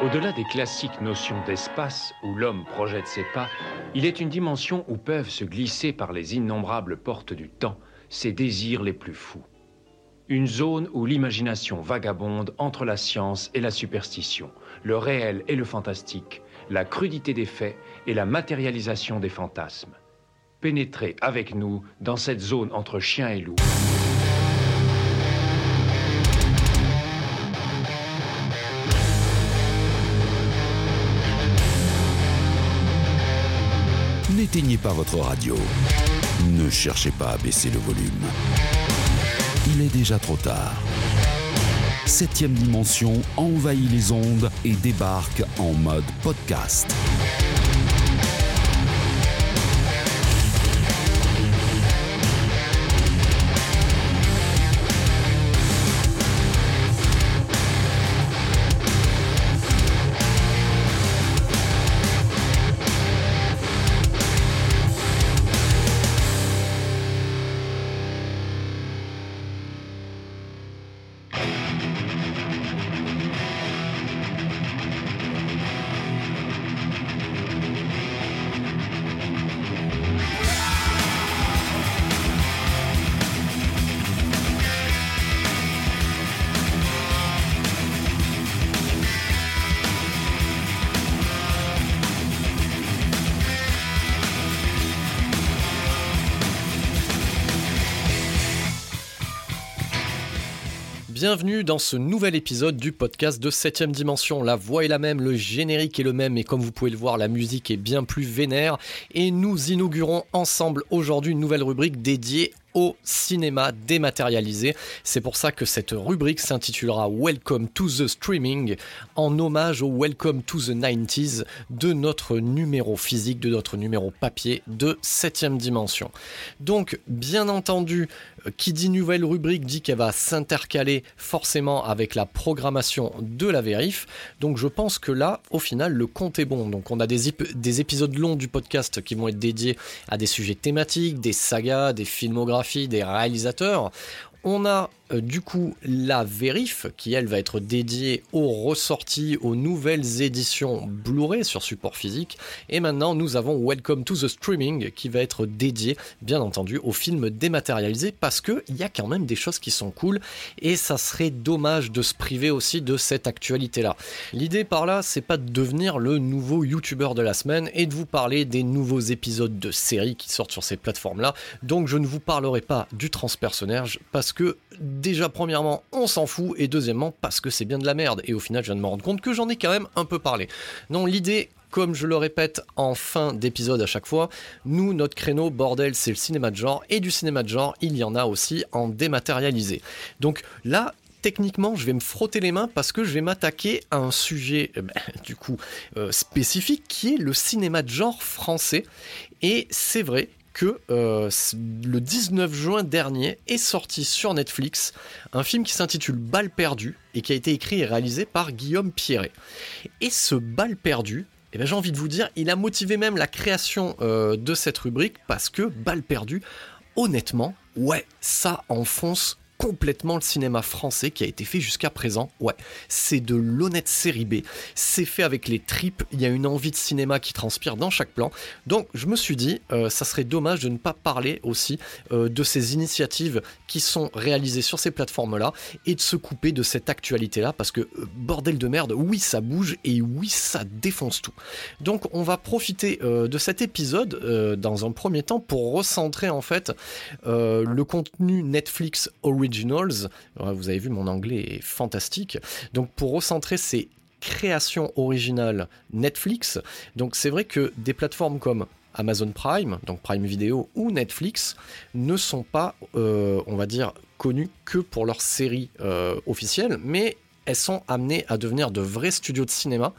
Au-delà des classiques notions d'espace où l'homme projette ses pas, il est une dimension où peuvent se glisser par les innombrables portes du temps ses désirs les plus fous. Une zone où l'imagination vagabonde entre la science et la superstition, le réel et le fantastique, la crudité des faits et la matérialisation des fantasmes. Pénétrez avec nous dans cette zone entre chien et loup. N'éteignez pas votre radio. Ne cherchez pas à baisser le volume. Il est déjà trop tard. Septième dimension envahit les ondes et débarque en mode podcast. Bienvenue dans ce nouvel épisode du podcast de 7ème dimension. La voix est la même, le générique est le même et comme vous pouvez le voir, la musique est bien plus vénère. Et nous inaugurons ensemble aujourd'hui une nouvelle rubrique dédiée au cinéma dématérialisé. C'est pour ça que cette rubrique s'intitulera Welcome to the Streaming, en hommage au Welcome to the 90s de notre numéro physique, de notre numéro papier de 7ème dimension. Donc, bien entendu, euh, qui dit nouvelle rubrique dit qu'elle va s'intercaler forcément avec la programmation de la vérif. Donc, je pense que là, au final, le compte est bon. Donc, on a des, des épisodes longs du podcast qui vont être dédiés à des sujets thématiques, des sagas, des filmographies des réalisateurs. On a du coup la vérif qui elle va être dédiée aux ressorties, aux nouvelles éditions Blu-ray sur support physique. Et maintenant nous avons Welcome to the Streaming qui va être dédié bien entendu aux films dématérialisés parce qu'il y a quand même des choses qui sont cool et ça serait dommage de se priver aussi de cette actualité là. L'idée par là c'est pas de devenir le nouveau youtubeur de la semaine et de vous parler des nouveaux épisodes de séries qui sortent sur ces plateformes là. Donc je ne vous parlerai pas du transpersonnage parce que déjà premièrement on s'en fout et deuxièmement parce que c'est bien de la merde et au final je viens de me rendre compte que j'en ai quand même un peu parlé. Non l'idée comme je le répète en fin d'épisode à chaque fois, nous, notre créneau, bordel, c'est le cinéma de genre, et du cinéma de genre, il y en a aussi en dématérialisé. Donc là, techniquement, je vais me frotter les mains parce que je vais m'attaquer à un sujet, euh, ben, du coup, euh, spécifique, qui est le cinéma de genre français. Et c'est vrai que euh, le 19 juin dernier est sorti sur Netflix un film qui s'intitule Balle perdue et qui a été écrit et réalisé par Guillaume Pierret. Et ce Balle perdue, eh ben, j'ai envie de vous dire, il a motivé même la création euh, de cette rubrique parce que Balle perdue, honnêtement, ouais, ça enfonce complètement le cinéma français qui a été fait jusqu'à présent. Ouais, c'est de l'honnête série B. C'est fait avec les tripes. Il y a une envie de cinéma qui transpire dans chaque plan. Donc, je me suis dit, euh, ça serait dommage de ne pas parler aussi euh, de ces initiatives qui sont réalisées sur ces plateformes-là et de se couper de cette actualité-là parce que, euh, bordel de merde, oui, ça bouge et oui, ça défonce tout. Donc, on va profiter de cet épisode dans un premier temps pour recentrer en fait le contenu Netflix original Originals. Vous avez vu, mon anglais est fantastique. Donc pour recentrer ces créations originales Netflix, donc c'est vrai que des plateformes comme Amazon Prime, donc Prime Video ou Netflix, ne sont pas, euh, on va dire, connues que pour leurs séries euh, officielles, mais elles sont amenées à devenir de vrais studios de cinéma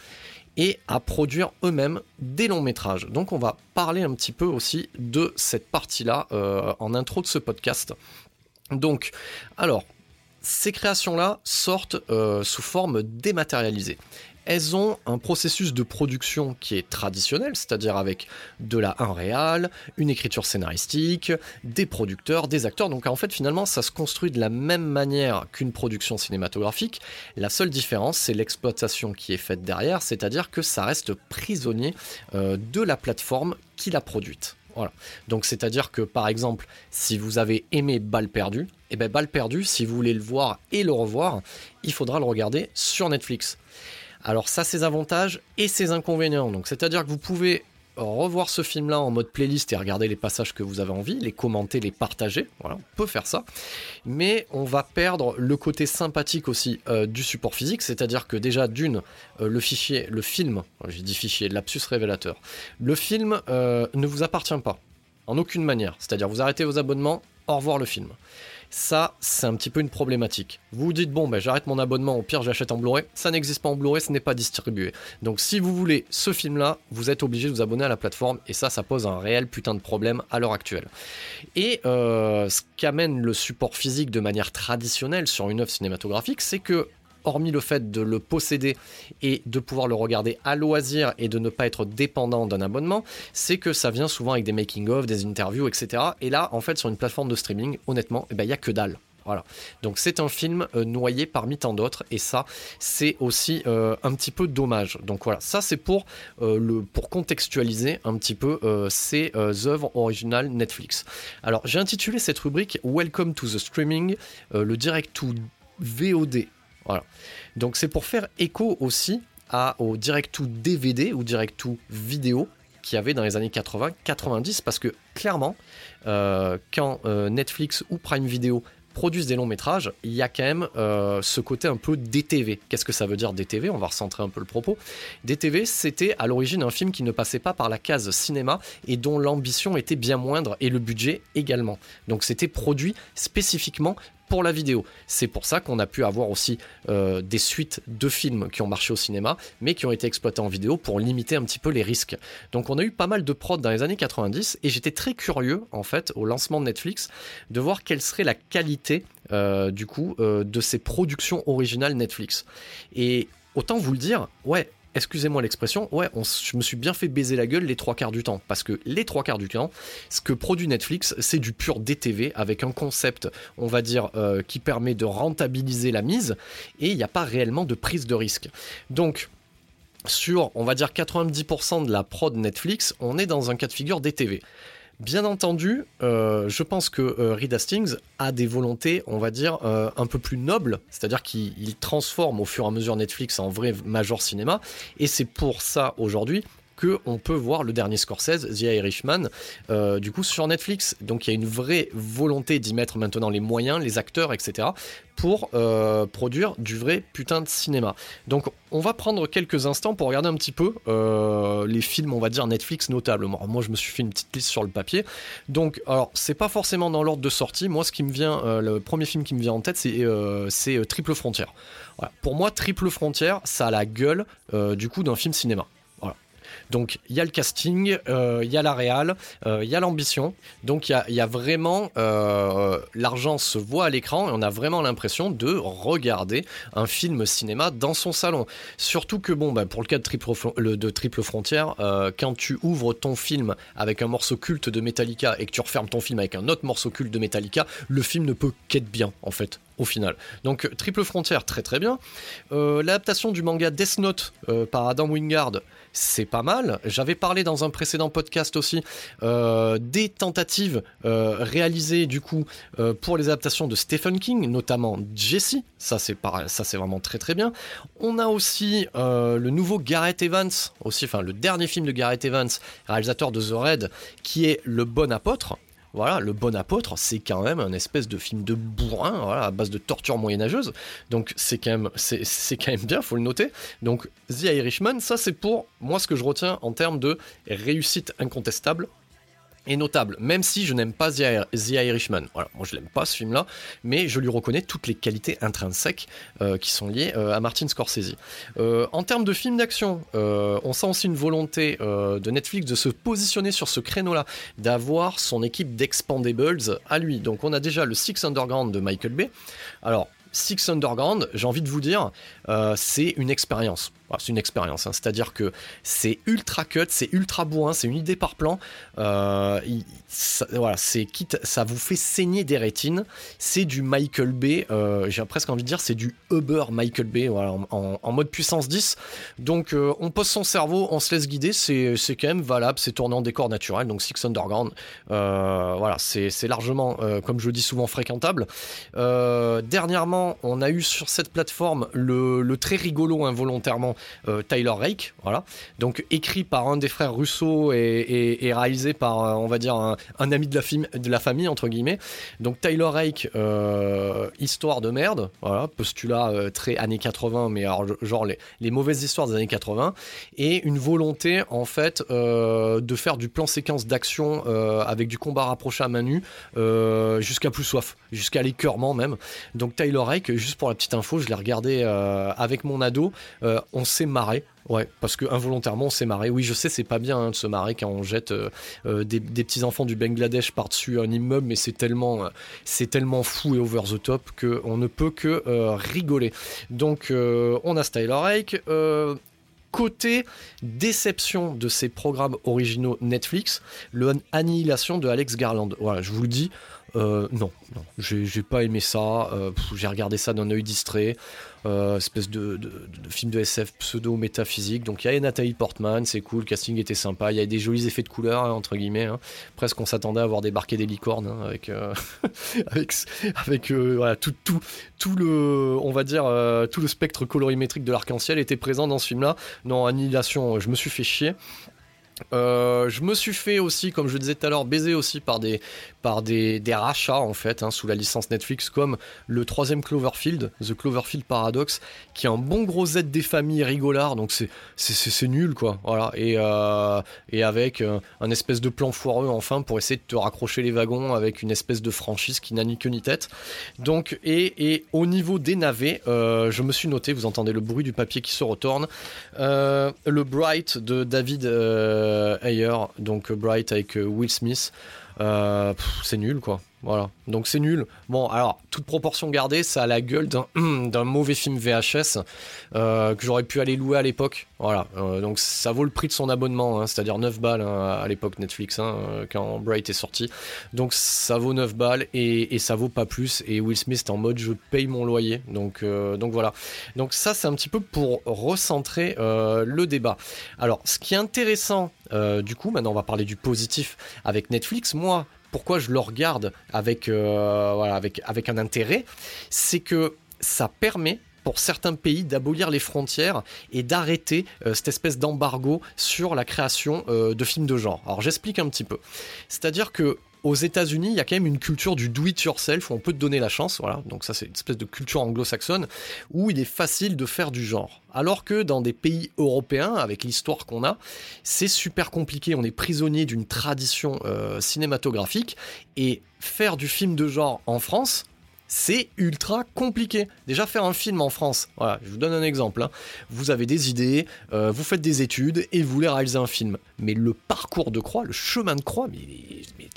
et à produire eux-mêmes des longs métrages. Donc on va parler un petit peu aussi de cette partie-là euh, en intro de ce podcast. Donc, alors, ces créations-là sortent euh, sous forme dématérialisée. elles ont un processus de production qui est traditionnel, c'est-à-dire avec de la 1 réal, une écriture scénaristique, des producteurs, des acteurs. Donc en fait, finalement, ça se construit de la même manière qu'une production cinématographique. La seule différence, c'est l'exploitation qui est faite derrière, c'est-à-dire que ça reste prisonnier euh, de la plateforme qui l'a produite. Voilà. Donc c'est-à-dire que par exemple, si vous avez aimé Balle perdue, et eh ben Balle perdue, si vous voulez le voir et le revoir, il faudra le regarder sur Netflix. Alors ça, ses avantages et ses inconvénients. Donc c'est-à-dire que vous pouvez revoir ce film-là en mode playlist et regarder les passages que vous avez envie, les commenter, les partager. Voilà, on peut faire ça. Mais on va perdre le côté sympathique aussi euh, du support physique, c'est-à-dire que déjà d'une, euh, le fichier, le film, j'ai dit fichier, lapsus révélateur, le film euh, ne vous appartient pas. En aucune manière. C'est-à-dire vous arrêtez vos abonnements, au revoir le film. Ça, c'est un petit peu une problématique. Vous vous dites, bon, ben, j'arrête mon abonnement, au pire, j'achète en Blu-ray. Ça n'existe pas en Blu-ray, ce n'est pas distribué. Donc, si vous voulez ce film-là, vous êtes obligé de vous abonner à la plateforme, et ça, ça pose un réel putain de problème à l'heure actuelle. Et euh, ce qu'amène le support physique de manière traditionnelle sur une œuvre cinématographique, c'est que hormis le fait de le posséder et de pouvoir le regarder à loisir et de ne pas être dépendant d'un abonnement, c'est que ça vient souvent avec des making-of, des interviews, etc. Et là, en fait, sur une plateforme de streaming, honnêtement, eh ben, il n'y a que dalle. Voilà. Donc c'est un film euh, noyé parmi tant d'autres et ça c'est aussi euh, un petit peu dommage. Donc voilà, ça c'est pour euh, le pour contextualiser un petit peu ces œuvres originales Netflix. Alors j'ai intitulé cette rubrique Welcome to the streaming, le direct to VOD voilà. Donc c'est pour faire écho aussi au direct to DVD ou direct to vidéo qu'il y avait dans les années 80-90 parce que clairement euh, quand euh, Netflix ou Prime Video produisent des longs métrages, il y a quand même euh, ce côté un peu DTV. Qu'est-ce que ça veut dire DTV On va recentrer un peu le propos. DTV, c'était à l'origine un film qui ne passait pas par la case cinéma et dont l'ambition était bien moindre et le budget également. Donc c'était produit spécifiquement pour la vidéo. C'est pour ça qu'on a pu avoir aussi euh, des suites de films qui ont marché au cinéma, mais qui ont été exploités en vidéo pour limiter un petit peu les risques. Donc on a eu pas mal de prod dans les années 90, et j'étais très curieux, en fait, au lancement de Netflix, de voir quelle serait la qualité, euh, du coup, euh, de ces productions originales Netflix. Et autant vous le dire, ouais, excusez-moi l'expression, ouais, je me suis bien fait baiser la gueule les trois quarts du temps. Parce que les trois quarts du temps, ce que produit Netflix, c'est du pur DTV avec un concept, on va dire, euh, qui permet de rentabiliser la mise et il n'y a pas réellement de prise de risque. Donc, sur, on va dire, 90% de la prod Netflix, on est dans un cas de figure DTV. Bien entendu, euh, je pense que euh, Reed Hastings a des volontés, on va dire, euh, un peu plus nobles, c'est-à-dire qu'il transforme au fur et à mesure Netflix en vrai major cinéma, et c'est pour ça aujourd'hui que on peut voir le dernier Scorsese, The Irishman, euh, du coup sur Netflix. Donc il y a une vraie volonté d'y mettre maintenant les moyens, les acteurs, etc. pour euh, produire du vrai putain de cinéma. Donc on va prendre quelques instants pour regarder un petit peu euh, les films, on va dire Netflix notablement. moi je me suis fait une petite liste sur le papier. Donc alors c'est pas forcément dans l'ordre de sortie. Moi ce qui me vient, le premier film qui me vient en tête c'est Triple Frontière. Pour moi Triple Frontière ça a la gueule du coup d'un film cinéma. Donc il y a le casting, euh, il y a la réal, euh, il y a l'ambition. Donc il y a, vraiment euh, l'argent se voit à l'écran et on a vraiment l'impression de regarder un film cinéma dans son salon. Surtout que bon, bah, pour le cas de Triple, de triple Frontière, quand tu ouvres ton film avec un morceau culte de Metallica et que tu refermes ton film avec un autre morceau culte de Metallica, le film ne peut qu'être bien en fait au final. Donc Triple Frontière, très très bien. L'adaptation du manga Death Note par Adam Wingard, c'est pas mal. J'avais parlé dans un précédent podcast aussi euh, des tentatives euh, réalisées du coup euh, pour les adaptations de Stephen King, notamment Jesse. Ça c'est ça c'est vraiment très très bien. On a aussi le nouveau Gareth Evans, aussi enfin le dernier film de Gareth Evans, réalisateur de The Red, qui est le bon apôtre. Voilà, le bon apôtre, c'est quand même un espèce de film de bourrin, à base de torture moyenâgeuse. Donc c'est quand même, c'est quand même bien, faut le noter. Donc The Irishman, ça c'est pour moi ce que je retiens en termes de réussite incontestable est notable, même si je n'aime pas The, Irishman. Voilà, moi je l'aime pas ce film-là, mais je lui reconnais toutes les qualités intrinsèques euh, qui sont liées euh, à Martin Scorsese. Euh, en termes de film d'action, on sent aussi une volonté de Netflix de se positionner sur ce créneau-là, d'avoir son équipe d'expandables à lui. Donc on a déjà le Six Underground de Michael Bay. Alors, Six Underground, j'ai envie de vous dire, c'est une expérience c'est une expérience, hein. c'est-à-dire que c'est ultra cut, c'est ultra bourrin, c'est une idée par plan. Euh, voilà, c'est quitte, ça vous fait saigner des rétines. C'est du Michael Bay, euh, j'ai presque envie de dire, c'est du Uber Michael Bay, en, mode puissance 10. Donc euh, on pose son cerveau, on se laisse guider, c'est quand même valable, c'est tourné en décor naturel, donc Six Underground, voilà, c'est largement, comme je dis souvent, fréquentable. dernièrement, on a eu sur cette plateforme le, le très rigolo involontairement euh, Tyler Rake, voilà. Donc écrit par un des frères Russo et, réalisé par, euh, on va dire, un, ami de la, famille entre guillemets. Donc Tyler Rake, euh, histoire de merde, voilà, postulat très années 80, mais genre les, mauvaises histoires des années 80, et une volonté en fait de faire du plan séquence d'action avec du combat rapproché à main nue jusqu'à plus soif, jusqu'à l'écœurement même. Donc Tyler Rake, juste pour la petite info, je l'ai regardé avec mon ado. S'est marré. Ouais, parce que involontairement on s'est marré. Oui, je sais, c'est pas bien hein, de se marrer quand on jette euh, euh, des, petits enfants du Bangladesh par-dessus un immeuble, mais c'est tellement, euh, c'est tellement fou et over the top qu'on ne peut que rigoler. Donc, on a Styler Rake. Côté déception de ces programmes originaux Netflix, le Annihilation de Alex Garland. Voilà, je vous le dis, non, non, j'ai pas aimé ça. j'ai regardé ça d'un œil distrait. Euh, espèce de, film de SF pseudo-métaphysique. Donc il y a Nathalie Portman, c'est cool, le casting était sympa, il y a des jolis effets de couleur, hein, entre guillemets. Hein. Presque on s'attendait à voir débarquer des licornes hein, avec, euh, avec, euh, tout, le, on va dire, tout le spectre colorimétrique de l'arc-en-ciel était présent dans ce film-là. Non, Annihilation, je me suis fait chier. Euh, je me suis fait aussi, comme je disais tout à l'heure, baiser aussi par des, par des, rachats en fait, hein, sous la licence Netflix, comme le troisième Cloverfield, The Cloverfield Paradox, qui est un bon gros Z des familles rigolard, donc c'est, nul quoi, voilà, et, euh, et avec euh, un espèce de plan foireux enfin pour essayer de te raccrocher les wagons avec une espèce de franchise qui n'a ni queue ni tête. Donc, et, et au niveau des navets, je me suis noté, vous entendez le bruit du papier qui se retourne, le Bright de David. Euh, ailleurs, donc Bright avec euh, Will Smith. Euh, c'est nul quoi. Voilà. Donc c'est nul. Bon, alors, toute proportion gardée, ça a la gueule d'un mauvais film VHS que j'aurais pu aller louer à l'époque. Voilà. donc ça vaut le prix de son abonnement, hein, c'est-à-dire 9 balles hein, à l'époque Netflix, hein, quand Bright est sorti. Donc ça vaut 9 balles et, et, ça vaut pas plus. Et Will Smith est en mode je paye mon loyer. Donc, donc voilà. Donc ça, c'est un petit peu pour recentrer le débat. Alors, ce qui est intéressant euh, du coup, maintenant on va parler du positif avec Netflix. Moi, pourquoi je le regarde avec, euh, avec, un intérêt, c'est que ça permet pour certains pays d'abolir les frontières et d'arrêter euh, cette espèce d'embargo sur la création de films de genre. Alors j'explique un petit peu. C'est-à-dire que aux États-Unis, il y a quand même une culture du do it yourself où on peut te donner la chance, voilà. Donc ça c'est une espèce de culture anglo-saxonne où il est facile de faire du genre. Alors que dans des pays européens, avec l'histoire qu'on a, c'est super compliqué. On est prisonnier d'une tradition euh, cinématographique et faire du film de genre en France, c'est ultra compliqué. Déjà faire un film en France, voilà, je vous donne un exemple. Hein. Vous avez des idées, euh, vous faites des études et vous voulez réaliser un film. Mais le parcours de croix, le chemin de croix, mais,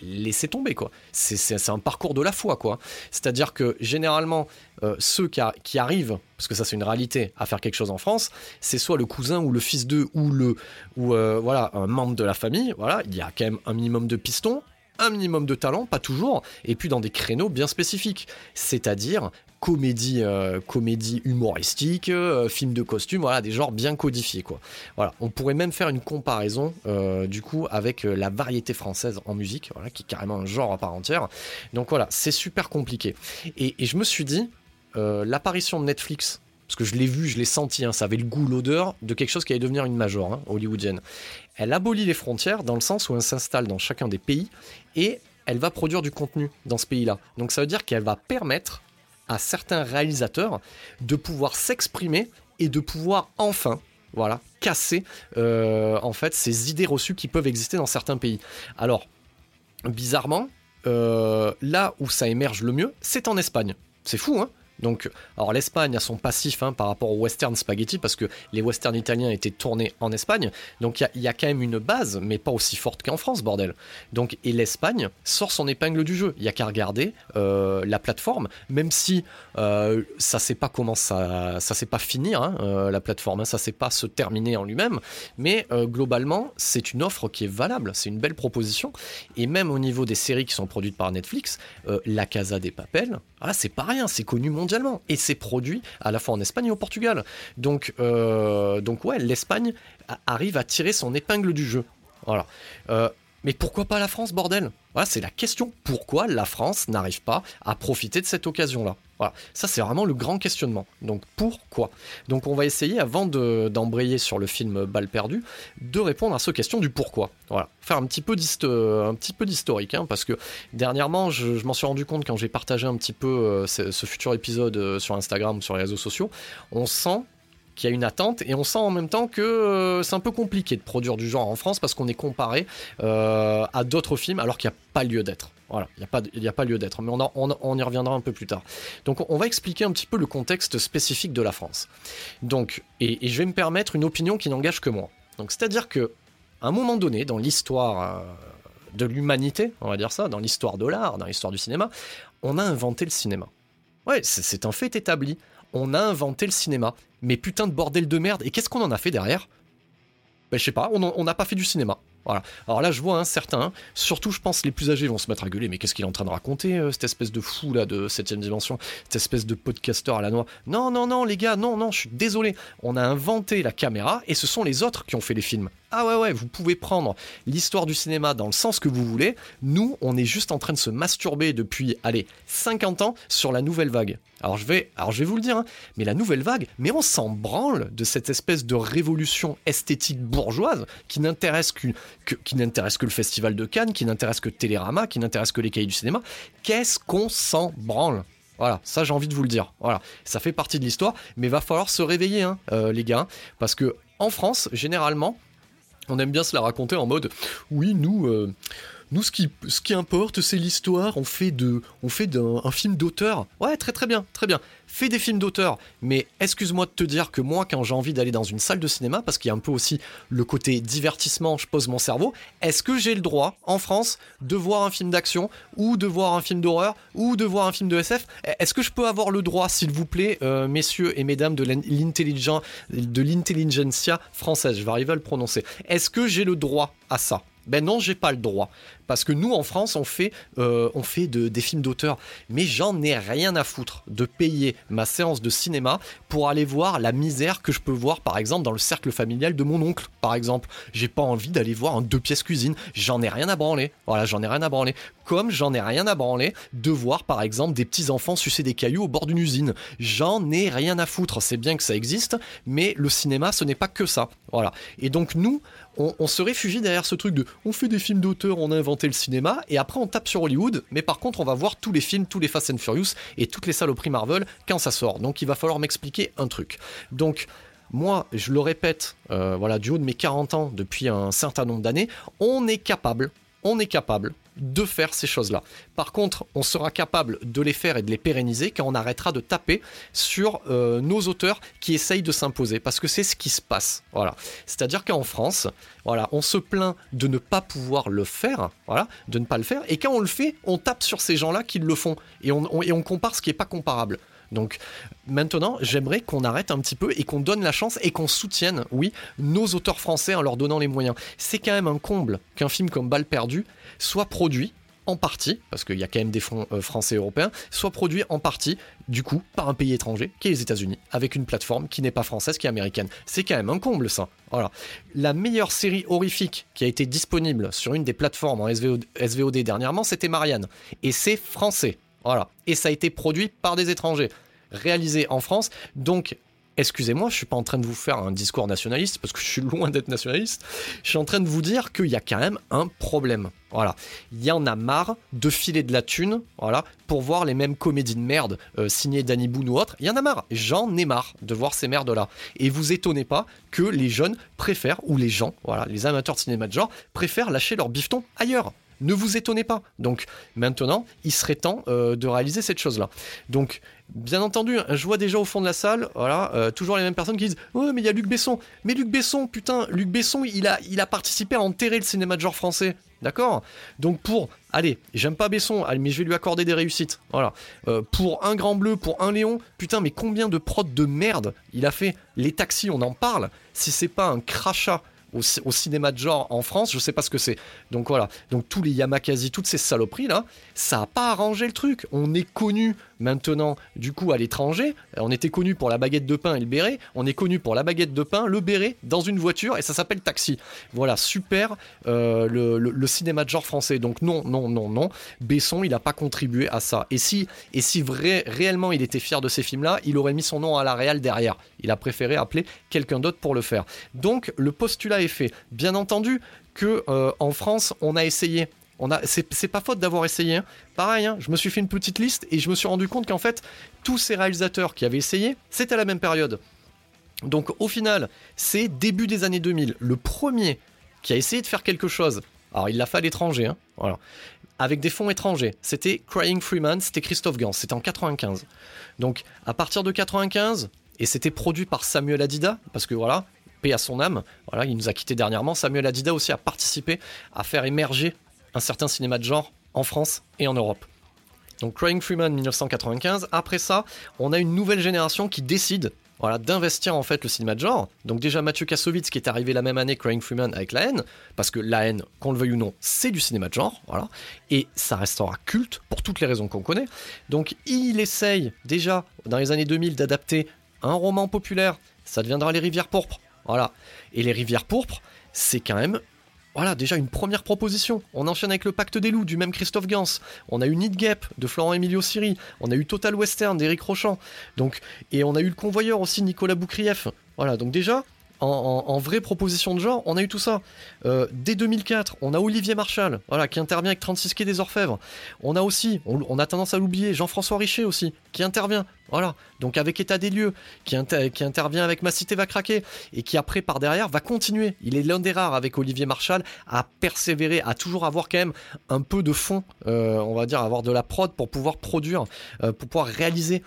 laissez tomber quoi. C'est un parcours de la foi quoi. C'est-à-dire que généralement euh, ceux qui, arrivent, parce que ça c'est une réalité, à faire quelque chose en France, c'est soit le cousin ou le fils d'eux ou le ou euh, voilà un membre de la famille. Voilà, il y a quand même un minimum de pistons minimum de talent, pas toujours, et puis dans des créneaux bien spécifiques, c'est-à-dire comédie, euh, comédie humoristique, euh, film de costume, voilà, des genres bien codifiés, quoi. Voilà, on pourrait même faire une comparaison, euh, du coup, avec la variété française en musique, voilà, qui est carrément un genre à part entière. Donc voilà, c'est super compliqué. Et, je me suis dit, l'apparition de Netflix parce que je l'ai vu, je l'ai senti, hein, ça avait le goût, l'odeur de quelque chose qui allait devenir une major hein, hollywoodienne. Elle abolit les frontières dans le sens où elle s'installe dans chacun des pays et elle va produire du contenu dans ce pays-là. Donc ça veut dire qu'elle va permettre à certains réalisateurs de pouvoir s'exprimer et de pouvoir enfin voilà, casser euh, en fait ces idées reçues qui peuvent exister dans certains pays. Alors, bizarrement, euh, là où ça émerge le mieux, c'est en Espagne. C'est fou, hein Donc, alors l'Espagne a son passif hein, par rapport au western spaghetti parce que les westerns italiens étaient tournés en Espagne. Donc il y, a quand même une base, mais pas aussi forte qu'en France, bordel. Donc et l'Espagne sort son épingle du jeu. Il y a qu'à regarder euh, la plateforme, même si euh, ça sait pas comment ça, ça sait pas finir hein, euh, la plateforme, hein, ça sait pas se terminer en lui-même. Mais globalement, c'est une offre qui est valable, c'est une belle proposition. Et même au niveau des séries qui sont produites par Netflix, La Casa des Papels, ah, c'est pas rien, c'est connu mondialement et c'est produit à la fois en Espagne et au Portugal. Donc, euh, donc ouais, l'Espagne arrive à tirer son épingle du jeu. Voilà. Euh, mais pourquoi pas la France, bordel? Voilà, c'est la question. Pourquoi la France n'arrive pas à profiter de cette occasion-là? Voilà, ça c'est vraiment le grand questionnement. Donc pourquoi? Donc on va essayer, avant d'embrayer sur le film Balle perdue, de répondre à cette question du pourquoi. Voilà, faire un petit peu d'historique, hein, parce que dernièrement, je, m'en suis rendu compte quand j'ai partagé un petit peu euh, ce, futur épisode euh, sur Instagram ou sur les réseaux sociaux, on sent qu'il y a une attente et on sent en même temps que euh, c'est un peu compliqué de produire du genre en France parce qu'on est comparé à d'autres films alors qu'il n'y a pas lieu d'être. Voilà, il n'y a, pas, lieu d'être, mais on, y reviendra un peu plus tard. Donc on va expliquer un petit peu le contexte spécifique de la France. Donc, et, je vais me permettre une opinion qui n'engage que moi. Donc c'est-à-dire que un moment donné, dans l'histoire euh, de l'humanité, on va dire ça, dans l'histoire de l'art, dans l'histoire du cinéma, on a inventé le cinéma. Ouais, c'est un fait établi. On a inventé le cinéma. Mais putain de bordel de merde. Et qu'est-ce qu'on en a fait derrière? Ben, je sais pas, on n'a pas fait du cinéma. Alors là, je vois un certain, surtout je pense les plus âgés vont se mettre à gueuler, mais qu'est-ce qu'il est en train de raconter, euh, cette espèce de fou là de 7 dimension, cette espèce de podcasteur à la noix? Non, non, non, les gars, non, non, je suis désolé. On a inventé la caméra et ce sont les autres qui ont fait les films. Ah ouais, ouais, vous pouvez prendre l'histoire du cinéma dans le sens que vous voulez. Nous, on est juste en train de se masturber depuis, allez, 50 ans sur la nouvelle vague. Alors je vais, alors je vais vous le dire, hein, mais la nouvelle vague, mais on s'en branle de cette espèce de révolution esthétique bourgeoise qui n'intéresse qui n'intéresse que le festival de Cannes, qui n'intéresse que Télérama, qui n'intéresse que les cahiers du cinéma. Qu'est-ce qu'on s'en branle? Voilà, ça j'ai envie de vous le dire. Voilà, ça fait partie de l'histoire, mais va falloir se réveiller, hein, euh, les gars, parce que en France, généralement, on aime bien se la raconter en mode oui, nous. Euh, nous, ce qui, importe, c'est l'histoire. On fait de, on fait d'un un film d'auteur. Ouais, très très bien, très bien. Fais des films d'auteur. Mais excuse-moi de te dire que moi, quand j'ai envie d'aller dans une salle de cinéma, parce qu'il y a un peu aussi le côté divertissement, je pose mon cerveau. Est-ce que j'ai le droit, en France, de voir un film d'action ou de voir un film d'horreur ou de voir un film de SF Est-ce que je peux avoir le droit, s'il vous plaît, euh, messieurs et mesdames de l'intelligentsia française? Je vais arriver à le prononcer. Est-ce que j'ai le droit à ça? Ben non, j'ai pas le droit. Parce que nous, en France, on fait, euh, on fait des films d'auteur. Mais j'en ai rien à foutre de payer ma séance de cinéma pour aller voir la misère que je peux voir, par exemple, dans le cercle familial de mon oncle, par exemple. J'ai pas envie d'aller voir un deux pièces cuisine. J'en ai rien à branler. Voilà, j'en ai rien à branler. Comme j'en ai rien à branler de voir, par exemple, des petits enfants sucer des cailloux au bord d'une usine. J'en ai rien à foutre. C'est bien que ça existe, mais le cinéma, ce n'est pas que ça. Voilà. Et donc, nous, on, se réfugie derrière ce truc de on fait des films d'auteur, on a le cinéma, et après on tape sur Hollywood, mais par contre on va voir tous les films, tous les Fast and Furious et toutes les saloperies Marvel quand ça sort. Donc il va falloir m'expliquer un truc. Donc moi, je le répète, euh, voilà, du haut de mes 40 ans, depuis un certain nombre d'années, on est capable, on est capable de faire ces choses-là. Par contre, on sera capable de les faire et de les pérenniser quand on arrêtera de taper sur euh, nos auteurs qui essayent de s'imposer, parce que c'est ce qui se passe. Voilà. C'est-à-dire qu'en France, voilà, on se plaint de ne pas pouvoir le faire, voilà, de ne pas le faire, et quand on le fait, on tape sur ces gens-là qui le font, et on, et on compare ce qui n'est pas comparable. Donc maintenant, j'aimerais qu'on arrête un petit peu et qu'on donne la chance et qu'on soutienne, oui, nos auteurs français en leur donnant les moyens. C'est quand même un comble qu'un film comme Balle perdue soit produit en partie, parce qu'il y a quand même des fonds euh, français et européens, soit produit en partie, du coup, par un pays étranger, qui est les États-Unis, avec une plateforme qui n'est pas française, qui est américaine. C'est quand même un comble, ça. La meilleure série horrifique qui a été disponible sur une des plateformes en SVOD dernièrement, c'était Marianne. Et c'est français. Voilà. Et ça a été produit par des étrangers, réalisé en France. Donc, excusez-moi, je suis pas en train de vous faire un discours nationaliste parce que je suis loin d'être nationaliste. Je suis en train de vous dire qu'il y a quand même un problème. Voilà, il y en a marre de filer de la thune, voilà, pour voir les mêmes comédies de merde euh, signées Danny Boone ou autre. Il y en a marre. J'en ai marre de voir ces merdes là. Et vous étonnez pas que les jeunes préfèrent ou les gens, voilà, les amateurs de cinéma de genre préfèrent lâcher leur bifton ailleurs. Ne vous étonnez pas. Donc maintenant, il serait temps euh, de réaliser cette chose-là. Donc bien entendu, je vois déjà au fond de la salle, voilà, euh, toujours les mêmes personnes qui disent Ouais, mais il y a Luc Besson. Mais Luc Besson, putain, Luc Besson, il a, il a participé à enterrer le cinéma de genre français. D'accord? Donc pour, allez, j'aime pas Besson, mais je vais lui accorder des réussites. Voilà. Euh, pour un Grand Bleu, pour un Léon, putain, mais combien de prods de merde il a fait Les taxis, on en parle. Si c'est pas un crachat au, cinéma de genre en France, je sais pas ce que c'est. Donc voilà, donc tous les Yamakasi, toutes ces saloperies là, ça a pas arrangé le truc. On est connu maintenant, du coup, à l'étranger. On était connu pour la baguette de pain et le béret. On est connu pour la baguette de pain, le béret, dans une voiture et ça s'appelle Taxi. Voilà, super euh, le, cinéma de genre français. Donc non, non, non, non. Besson, il a pas contribué à ça. Et si, et si vrai, réellement il était fier de ces films-là, il aurait mis son nom à la réal derrière. Il a préféré appeler quelqu'un d'autre pour le faire. Donc le postulat est fait. Bien entendu que euh, en France, on a essayé. On a, c'est pas faute d'avoir essayé. Hein. Pareil, hein, je me suis fait une petite liste et je me suis rendu compte qu'en fait, tous ces réalisateurs qui avaient essayé, c'était à la même période. Donc au final, c'est début des années 2000. Le premier qui a essayé de faire quelque chose, alors il l'a fait à l'étranger, hein, voilà, avec des fonds étrangers, c'était Crying Freeman, c'était Christophe Gans, c'était en 95. Donc à partir de 95, et c'était produit par Samuel Adida, parce que voilà, paix à son âme, voilà, il nous a quitté dernièrement. Samuel Adida aussi a participé à faire émerger un certain cinéma de genre en France et en Europe. Donc Crying Freeman 1995. Après ça, on a une nouvelle génération qui décide d'investir en fait le cinéma de genre. Donc déjà Mathieu Kassovitz qui est arrivé la même année Crying Freeman avec La haine, parce que La haine, qu'on le veuille ou non, c'est du cinéma de genre, voilà, et ça restera culte pour toutes les raisons qu'on connaît. Donc il essaye déjà dans les années 2000 d'adapter un roman populaire, ça deviendra Les Rivières Pourpres, voilà. Et Les Rivières Pourpres, c'est quand même voilà, déjà une première proposition. On enchaîne avec le Pacte des loups du même Christophe Gans. On a eu Need Gap de Florent Emilio Siri. On a eu Total Western d'Éric Rochant. Donc, et on a eu le convoyeur aussi Nicolas Boukrieff. Voilà, donc déjà, en, vraie proposition de genre, on a eu tout ça. Euh, dès 2004, on a Olivier Marchal, voilà, qui intervient avec 36 quais des Orfèvres. On a aussi, on, a tendance à l'oublier, Jean-François Richer aussi, qui intervient. Voilà, donc avec État des lieux, qui, intervient avec Ma cité va craquer, et qui après, par derrière, va continuer. Il est l'un des rares avec Olivier Marchal à persévérer, à toujours avoir quand même un peu de fond, euh, on va dire, avoir de la prod pour pouvoir produire, euh, pour pouvoir réaliser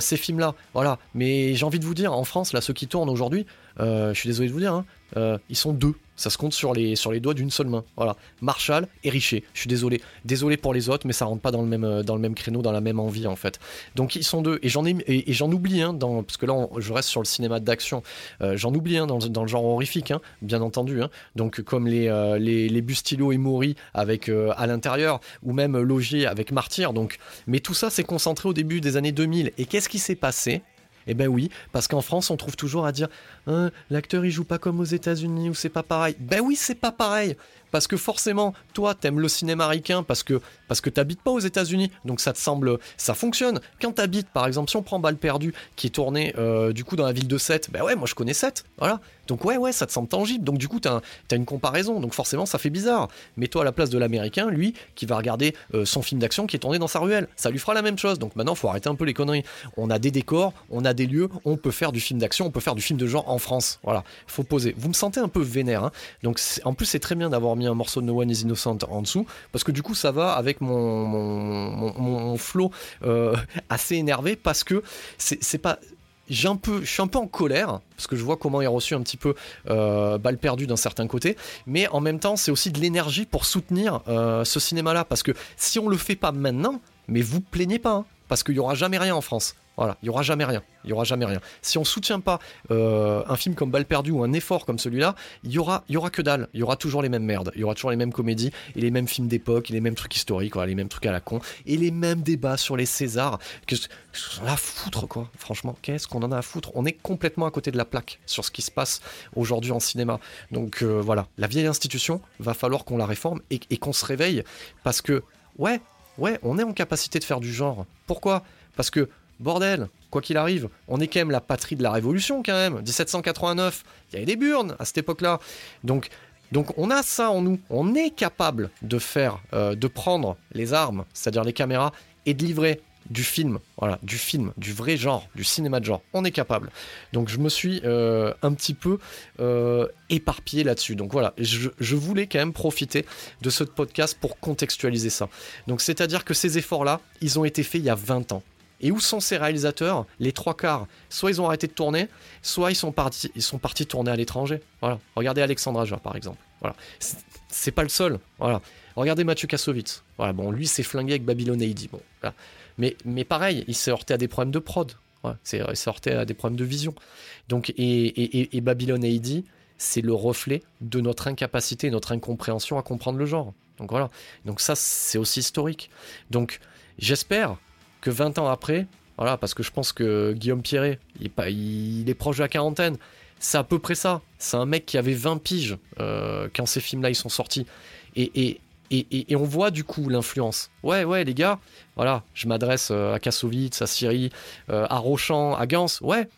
ces films-là. Voilà, mais j'ai envie de vous dire, en France, là, ceux qui tournent aujourd'hui, euh, je suis désolé de vous dire, hein, euh, ils sont deux. Ça se compte sur les, les doigts d'une seule main. Voilà. Marshall et Richer. Je suis désolé. Désolé pour les autres, mais ça rentre pas dans le même, euh, dans le même créneau, dans la même envie en fait. Donc ils sont deux. Et j'en ai et, j'en oublie dans, parce que là je reste sur le cinéma d'action. j'en oublie hein, dans, le genre horrifique, hein, bien entendu. Hein. Donc comme les, les, les Bustillo et Maury avec à l'intérieur, ou même Logier avec Martyr. Donc, mais tout ça s'est concentré au début des années 2000. Et qu'est-ce qui s'est passé? Eh ben oui, parce qu'en France, on trouve toujours à dire hein, l'acteur il joue pas comme aux États-Unis ou c'est pas pareil. Ben oui, c'est pas pareil. Parce que forcément, toi, t'aimes le cinéma américain parce que, parce que t'habites pas aux États-Unis. Donc ça te semble. Ça fonctionne. Quand t'habites, par exemple, si on prend Balle perdue, qui est tourné euh, du coup dans la ville de Sète, ben ouais, moi je connais Sète. Voilà. Donc ouais, ouais, ça te semble tangible. Donc du coup, t'as as une comparaison. Donc forcément, ça fait bizarre. Mais toi, à la place de l'américain, lui, qui va regarder euh, son film d'action qui est tourné dans sa ruelle, ça lui fera la même chose. Donc maintenant, faut arrêter un peu les conneries. On a des décors, on a des lieux, on peut faire du film d'action, on peut faire du film de genre en France. Voilà. Faut poser. Vous me sentez un peu vénère. Hein Donc en plus, c'est très bien d'avoir un morceau de No One is Innocent en dessous, parce que du coup ça va avec mon, mon, flow euh, assez énervé, parce que c'est pas j'ai un peu, je suis un peu en colère parce que je vois comment il a reçu un petit peu euh, balle perdue d'un certain côté, mais en même temps c'est aussi de l'énergie pour soutenir euh, ce cinéma-là parce que si on le fait pas maintenant, mais vous plaignez pas, hein, parce qu'il y aura jamais rien en France. Voilà, il y aura jamais rien. Il y aura jamais rien. Si on soutient pas euh, un film comme Balle perdue ou un effort comme celui-là, il y aura, que dalle. Il y aura toujours les mêmes merdes. Il y aura toujours les mêmes comédies et les mêmes films d'époque, les mêmes trucs historiques, les mêmes trucs à la con et les mêmes débats sur les Césars. Qu'est-ce qu'on a à foutre quoi Franchement, qu'est-ce qu'on en a à foutre? On est complètement à côté de la plaque sur ce qui se passe aujourd'hui en cinéma. Donc euh, voilà, la vieille institution, va falloir qu'on la réforme et, et qu'on se réveille parce que ouais, ouais, on est en capacité de faire du genre. Pourquoi? Parce que Bordel, quoi qu'il arrive, on est quand même la patrie de la Révolution quand même. 1789, il y avait des burnes à cette époque-là. Donc, donc on a ça en nous. On est capable de faire, euh, de prendre les armes, c'est-à-dire les caméras, et de livrer du film, voilà, du film, du vrai genre, du cinéma de genre. On est capable. Donc je me suis euh, un petit peu euh, éparpillé là-dessus. Donc voilà, je, je, voulais quand même profiter de ce podcast pour contextualiser ça. Donc c'est-à-dire que ces efforts-là, ils ont été faits il y a 20 ans. Et où sont ces réalisateurs Les trois quarts, soit ils ont arrêté de tourner, soit ils sont partis, ils sont partis tourner à l'étranger. Voilà. Regardez Alexandre Aja, par exemple. Voilà. C'est pas le seul. Voilà. Regardez Mathieu Kassovitz. Voilà. Bon, lui, s'est flingué avec Babylon AD. Bon, mais, mais pareil, il s'est heurté à des problèmes de prod. Ouais, c'est heurté à des problèmes de vision. Donc, et, et, et Babylon c'est le reflet de notre incapacité, notre incompréhension à comprendre le genre. Donc voilà. Donc ça, c'est aussi historique. Donc j'espère que 20 ans après, voilà, parce que je pense que Guillaume Pierret, il est, proche de la quarantaine. C'est à peu près ça. C'est un mec qui avait 20 piges euh, quand ces films-là ils sont sortis. Et, et, et, on voit du coup l'influence. Ouais, ouais, les gars, voilà, je m'adresse euh, à Kassovitz, à Syrie, euh, à Rochamp, à Gans. Ouais,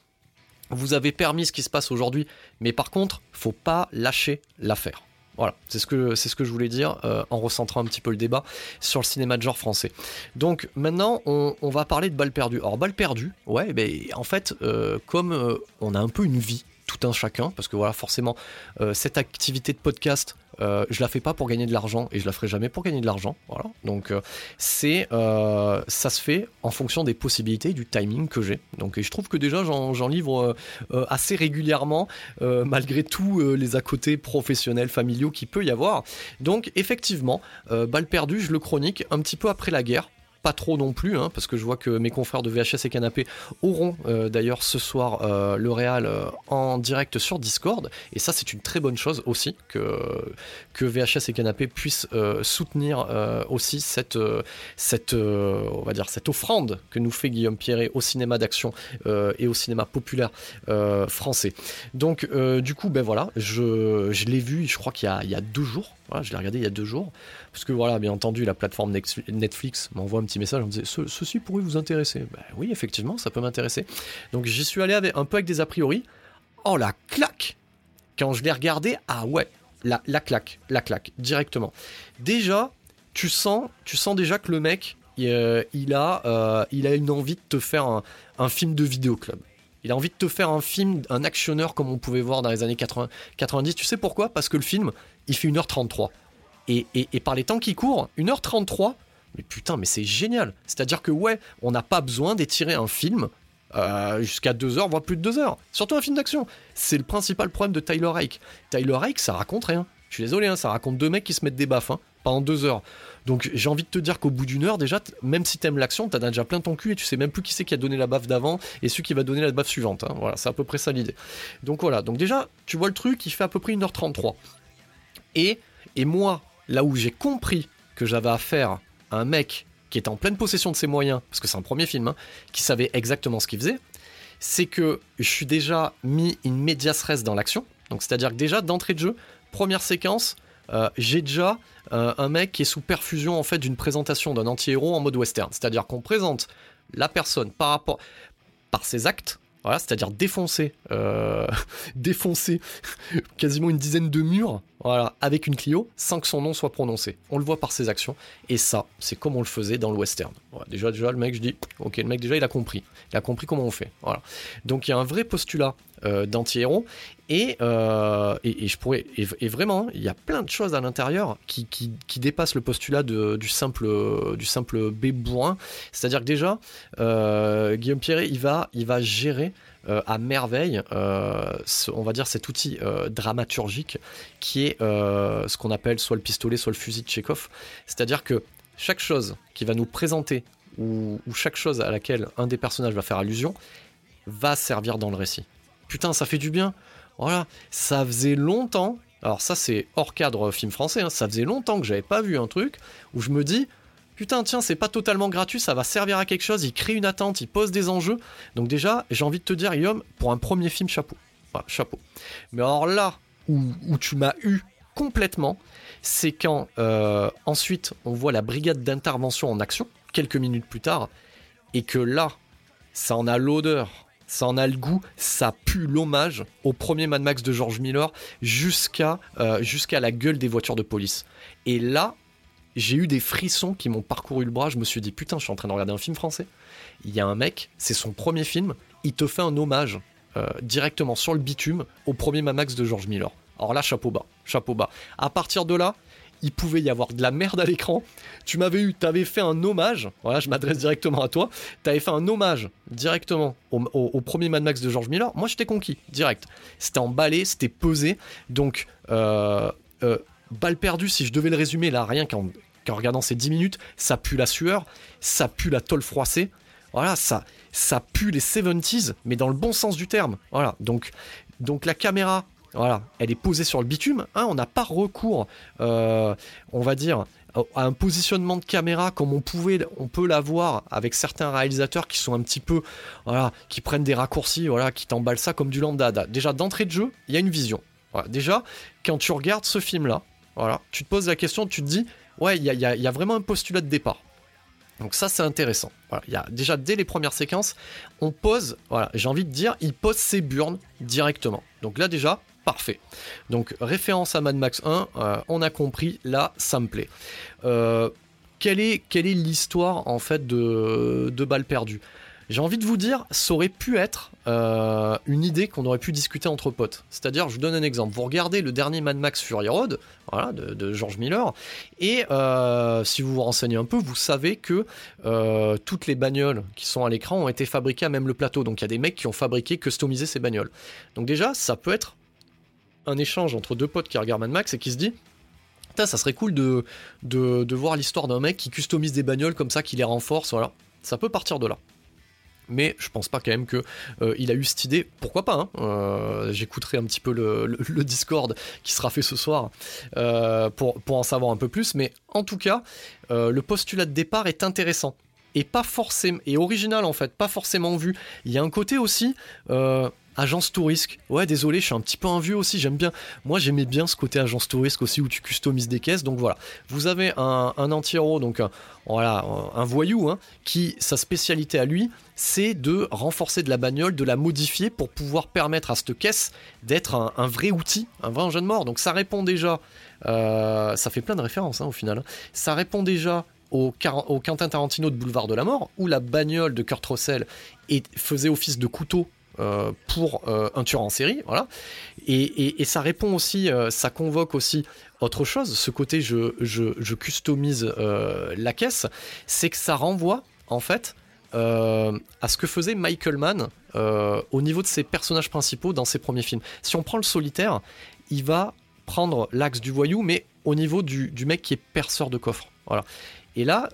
vous avez permis ce qui se passe aujourd'hui, mais par contre, faut pas lâcher l'affaire. Voilà, c'est ce que ce que je voulais dire euh, en recentrant un petit peu le débat sur le cinéma de genre français. Donc maintenant, on, va parler de Balle perdue. Alors Balle perdue, ouais, ben en fait, euh, comme euh, on a un peu une vie tout un chacun, parce que voilà, forcément, cette activité de podcast, euh, je la fais pas pour gagner de l'argent et je la ferai jamais pour gagner de l'argent. Voilà. Donc euh, c'est euh, ça se fait en fonction des possibilités, du timing que j'ai. Donc et je trouve que déjà j'en livre assez régulièrement malgré tous les à côté professionnels, familiaux qui peut y avoir. Donc effectivement, balle perdue, je le chronique un petit peu après la guerre pas trop non plus, hein, parce que je vois que mes confrères de VHS et Canapé auront euh, d'ailleurs ce soir euh, le Real euh, en direct sur Discord, et ça c'est une très bonne chose aussi que, que VHS et Canapé puissent soutenir aussi cette, cette, offrande que nous fait Guillaume Pierret au cinéma d'action et au cinéma populaire français. Donc du coup, ben voilà, je, je l'ai vu, je crois qu'il y, y a deux jours, je l'ai regardé il y a deux jours. Parce que voilà, bien entendu, la plateforme Netflix m'envoie un petit message en me disant ceci pourrait vous intéresser. Ben oui, effectivement, ça peut m'intéresser. Donc j'y suis allé avec, un peu avec des a priori. Oh la claque Quand je l'ai regardé, ah ouais, la, la claque, la claque, directement. Déjà, tu sens, tu sens déjà que le mec, il, euh, a, euh, il a une envie de te faire un, film de vidéoclub. Il a envie de te faire un film, un actionneur comme on pouvait voir dans les années 80, 90. Tu sais pourquoi? Parce que le film, il fait 1h33. Et, et, par les temps qui courent, 1h33, mais putain, mais c'est génial. C'est-à-dire que ouais, on n'a pas besoin d'étirer un film euh, jusqu'à 2 heures, voire plus de 2 heures. Surtout un film d'action. C'est le principal problème de Tyler Rake. Tyler Rake, ça raconte rien. Je suis désolé, hein, ça raconte deux mecs qui se mettent des baffes hein, pendant 2 heures. Donc j'ai envie de te dire qu'au bout d'une heure, déjà, même si t'aimes l'action, t'as déjà plein ton cul et tu sais même plus qui c'est qui a donné la baffe d'avant et celui qui va donner la baffe suivante. Hein. Voilà, c'est à peu près ça l'idée. Donc voilà, donc déjà, tu vois le truc, il fait à peu près 1h33. Et, moi, là où j'ai compris que j'avais affaire à un mec qui était en pleine possession de ses moyens, parce que c'est un premier film, hein, qui savait exactement ce qu'il faisait, c'est que je suis déjà mis in medias res dans l'action. Donc c'est-à-dire que déjà, d'entrée de jeu, première séquence, euh, j'ai déjà euh, un mec qui est sous perfusion en fait d'une présentation d'un anti-héros en mode western. C'est-à-dire qu'on présente la personne par rapport par ses actes c'est-à-dire défoncer, euh, défoncer quasiment une dizaine de murs, voilà, avec une Clio, sans que son nom soit prononcé. On le voit par ses actions, et ça, c'est comme on le faisait dans le western. déjà, le mec, je dis, ok, le mec déjà, il a compris, il a compris comment on fait. Voilà. Donc il y a un vrai postulat euh, d'anti-héros, euh, et, et, je pourrais, et, vraiment, il y a plein de choses à l'intérieur qui, qui, dépassent le postulat de, du simple, du simple B bourrin. C'est-à-dire que déjà, euh, Guillaume Pierret, il va, il va gérer euh, à merveille, on va dire cet outil dramaturgique qui est ce qu'on appelle soit le pistolet, soit le fusil de Chekhov. C'est-à-dire que chaque chose qui va nous présenter ou, ou chaque chose à laquelle un des personnages va faire allusion va servir dans le récit. Putain, ça fait du bien. Voilà, ça faisait longtemps. Alors ça c'est hors cadre film français. Hein, ça faisait longtemps que j'avais pas vu un truc où je me dis putain tiens c'est pas totalement gratuit, ça va servir à quelque chose. Il crée une attente, il pose des enjeux. Donc déjà j'ai envie de te dire Guillaume pour un premier film chapeau. chapeau. Mais alors là où, tu m'as eu complètement, c'est quand euh, ensuite on voit la brigade d'intervention en action quelques minutes plus tard et que là ça en a l'odeur ça en a le goût, ça pue l'hommage au premier Mad Max de George Miller jusqu'à euh, jusqu'à la gueule des voitures de police. Et là, j'ai eu des frissons qui m'ont parcouru le bras. Je me suis dit, putain, je suis en train de regarder un film français. Il y a un mec, c'est son premier film, il te fait un hommage euh, directement sur le bitume au premier Mad Max de George Miller. Alors là, chapeau bas, chapeau bas. À partir de là, il pouvait y avoir de la merde à l'écran. Tu m'avais eu, tu avais fait un hommage, voilà, je m'adresse directement à toi, tu avais fait un hommage directement au, premier Mad Max de George Miller. Moi, j'étais conquis, direct. C'était emballé, c'était pesé. Donc, euh, euh, balle perdue, si je devais le résumer là, rien qu'en regardant ces 10 minutes, ça pue la sueur, ça pue la tôle froissée. Voilà, ça, ça pue les 70s, mais dans le bon sens du terme. Voilà, donc, donc la caméra, voilà, elle est posée sur le bitume. Hein, on n'a pas recours, euh, on va dire, à un positionnement de caméra comme on pouvait, on peut l'avoir avec certains réalisateurs qui sont un petit peu, voilà, qui prennent des raccourcis, voilà, qui t'emballent ça comme du lambda. Déjà d'entrée de jeu, il y a une vision. Déjà, quand tu regardes ce film-là, voilà, tu te poses la question, tu te dis, ouais, il y a, vraiment un postulat de départ. Donc ça c'est intéressant. Y a déjà dès les premières séquences, on pose, voilà, j'ai envie de dire, il pose ses burnes directement. Donc là déjà, parfait. Donc référence à Mad Max 1, euh, on a compris, là ça me plaît. Euh, quelle est, l'histoire en fait de Balles perdues j'ai envie de vous dire, ça aurait pu être euh, une idée qu'on aurait pu discuter entre potes. C'est-à-dire, je vous donne un exemple. Vous regardez le dernier Mad Max Fury Road, voilà, de, George Miller, et euh, si vous vous renseignez un peu, vous savez que euh, toutes les bagnoles qui sont à l'écran ont été fabriquées à même le plateau. Donc il y a des mecs qui ont fabriqué, customisé ces bagnoles. Donc déjà, ça peut être un échange entre deux potes qui regardent Mad Max et qui se dit ça serait cool de, de, voir l'histoire d'un mec qui customise des bagnoles comme ça, qui les renforce, voilà. Ça peut partir de là mais je pense pas quand même que euh, il a eu cette idée. Pourquoi pas hein. euh, J'écouterai un petit peu le, Discord qui sera fait ce soir euh, pour, pour en savoir un peu plus. Mais en tout cas, le postulat de départ est intéressant et pas forcément et original en fait, pas forcément vu. Il y a un côté aussi agence touriste. Ouais, désolé, je suis un petit peu un vieux aussi. J'aime bien. Moi, j'aimais bien ce côté agence touriste aussi où tu customises des caisses. Donc voilà, vous avez un, anti-héros, donc un, voilà, un voyou, hein, qui sa spécialité à lui, c'est de renforcer de la bagnole, de la modifier pour pouvoir permettre à cette caisse d'être un, vrai outil, un vrai engin de mort. Donc ça répond déjà. Euh, ça fait plein de références hein, au final. Hein. Ça répond déjà au, au, Quentin Tarantino de Boulevard de la Mort, où la bagnole de Kurt Russell faisait office de couteau euh, pour euh, un tueur en série, voilà. Et, ça répond aussi, euh, ça convoque aussi autre chose, ce côté je, je, customise la caisse, c'est que ça renvoie en fait à ce que faisait Michael Mann au niveau de ses personnages principaux dans ses premiers films. Si on prend le solitaire, il va prendre l'axe du voyou, mais au niveau du, mec qui est perceur de coffre. Voilà. Et là,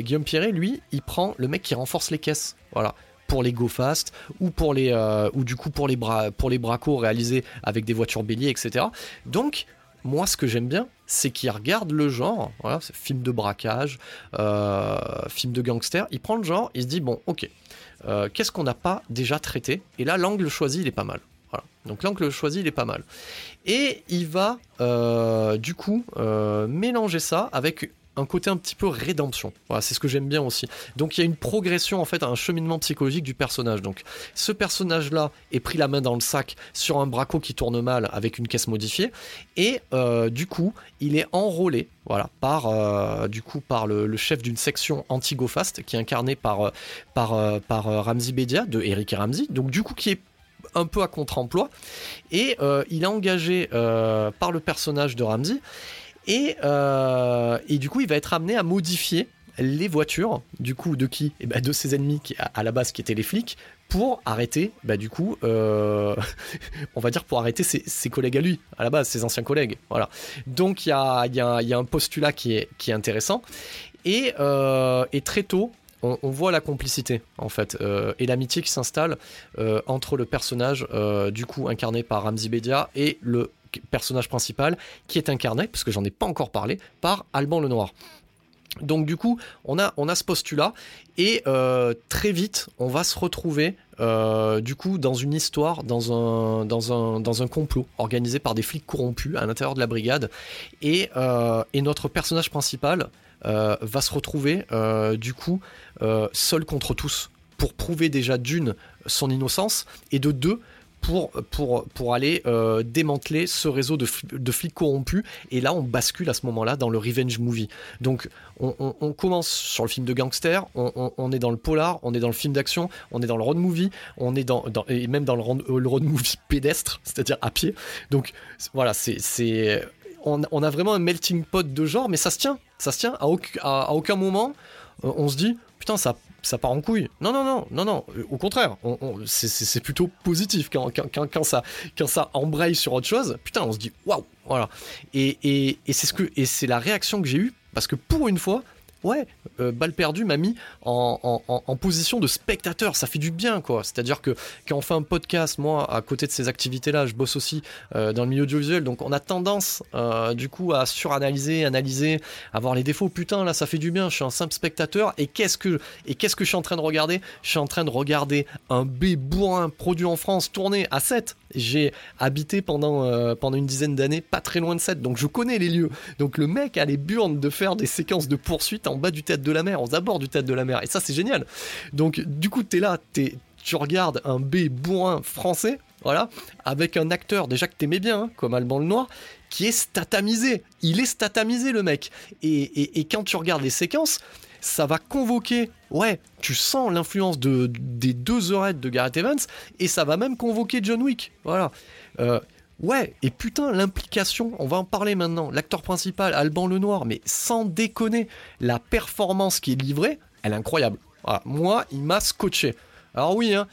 Guillaume Pierret, lui, il prend le mec qui renforce les caisses. Voilà pour les go fast ou pour les euh, ou du coup pour les bras pour les bracos réalisés avec des voitures béliers etc donc moi ce que j'aime bien c'est qu'il regarde le genre voilà film de braquage euh, film de gangster il prend le genre il se dit bon ok euh, qu'est-ce qu'on n'a pas déjà traité? Et là l'angle choisi il est pas mal voilà. Donc l'angle choisi, il est pas mal. Et il va du coup mélanger ça avec un côté un petit peu rédemption. Voilà, c'est ce que j'aime bien aussi. Donc il y a une progression en fait, un cheminement psychologique du personnage. Donc ce personnage-là est pris la main dans le sac sur un braco qui tourne mal avec une caisse modifiée et euh, du coup il est enrôlé par euh, le, chef d'une section anti-go-fast qui est incarné par euh, par par Bedia de Eric et Ramsey. Donc du coup qui est un peu à contre-emploi et il est engagé par le personnage de Euh, et, du coup, il va être amené à modifier les voitures, du coup, de qui? Eh ben, De ses ennemis, qui, à, la base, qui étaient les flics, pour arrêter, bah, du coup, euh, on va dire pour arrêter ses, collègues à lui, à la base, ses anciens collègues. Voilà. Donc, il y a, un postulat qui est, intéressant. Et, euh, très tôt, on, voit la complicité en fait et l'amitié qui s'installe entre le personnage du coup incarné par Ramzi Bedia et le personnage principal, qui est incarné, parce que j'en ai pas encore parlé, par Alban Lenoir. Donc du coup, on a, on a ce postulat et euh, très vite, on va se retrouver euh, du coup dans une histoire, dans un, dans un, dans un complot organisé par des flics corrompus à l'intérieur de la brigade. Et, euh, et notre personnage principal va se retrouver du coup seul contre tous pour prouver déjà d'une son innocence et de deux pour, pour, pour aller euh, démanteler ce réseau de, de, flics corrompus. Et là, on bascule à ce moment-là dans le revenge movie. Donc, on, on, commence sur le film de gangster, on, on, est dans le polar, on est dans le film d'action, on est dans le road movie, on est dans, et même dans le road, le road movie pédestre, c'est-à-dire à pied. Donc, voilà, c'est on, a vraiment un melting pot de genre, mais ça se tient. Ça se tient. À, aucun moment, euh, on se dit, putain, ça, ça part en couille. Non, non, non, non, non. Au contraire, c'est plutôt positif quand, quand, ça, quand ça embraye sur autre chose. Putain, on se dit, waouh, voilà. Et, et, et c'est ce et c'est la réaction que j'ai eue parce que pour une fois, ouais, euh, balle perdue m'a mis en, position de spectateur. Ça fait du bien, quoi. C'est-à-dire que quand on fait un podcast, moi, à côté de ces activités-là, je bosse aussi euh, dans le milieu audiovisuel, donc on a tendance, euh, du coup, à suranalyser, analyser, avoir les défauts. Putain, là, ça fait du bien. Je suis un simple spectateur. Et qu'est-ce que je suis en train de regarder? Je suis en train de regarder un B bourrin produit en France, tourné à 7 j'ai habité pendant, pendant une dizaine d'années pas très loin de 7, donc je connais les lieux. Donc le mec a les burnes de faire des séquences de poursuite en bas du tête de la mer, aux abords du tête de la mer. Et ça, c'est génial. Donc du coup, t'es là, es, tu regardes un B bourrin français, voilà, avec un acteur déjà que t'aimais bien, hein, comme Alban le Noir, qui est statamisé. Il est statamisé, le mec. et, et quand tu regardes les séquences, ça va convoquer, ouais, tu sens l'influence de, des deux oreilles de Gareth Evans, et ça va même convoquer John Wick. Voilà. Euh, ouais, et putain, l'implication, on va en parler maintenant. L'acteur principal, Alban Lenoir, mais sans déconner, la performance qui est livrée, elle est incroyable. Moi, il m'a scotché. Alors oui, hein,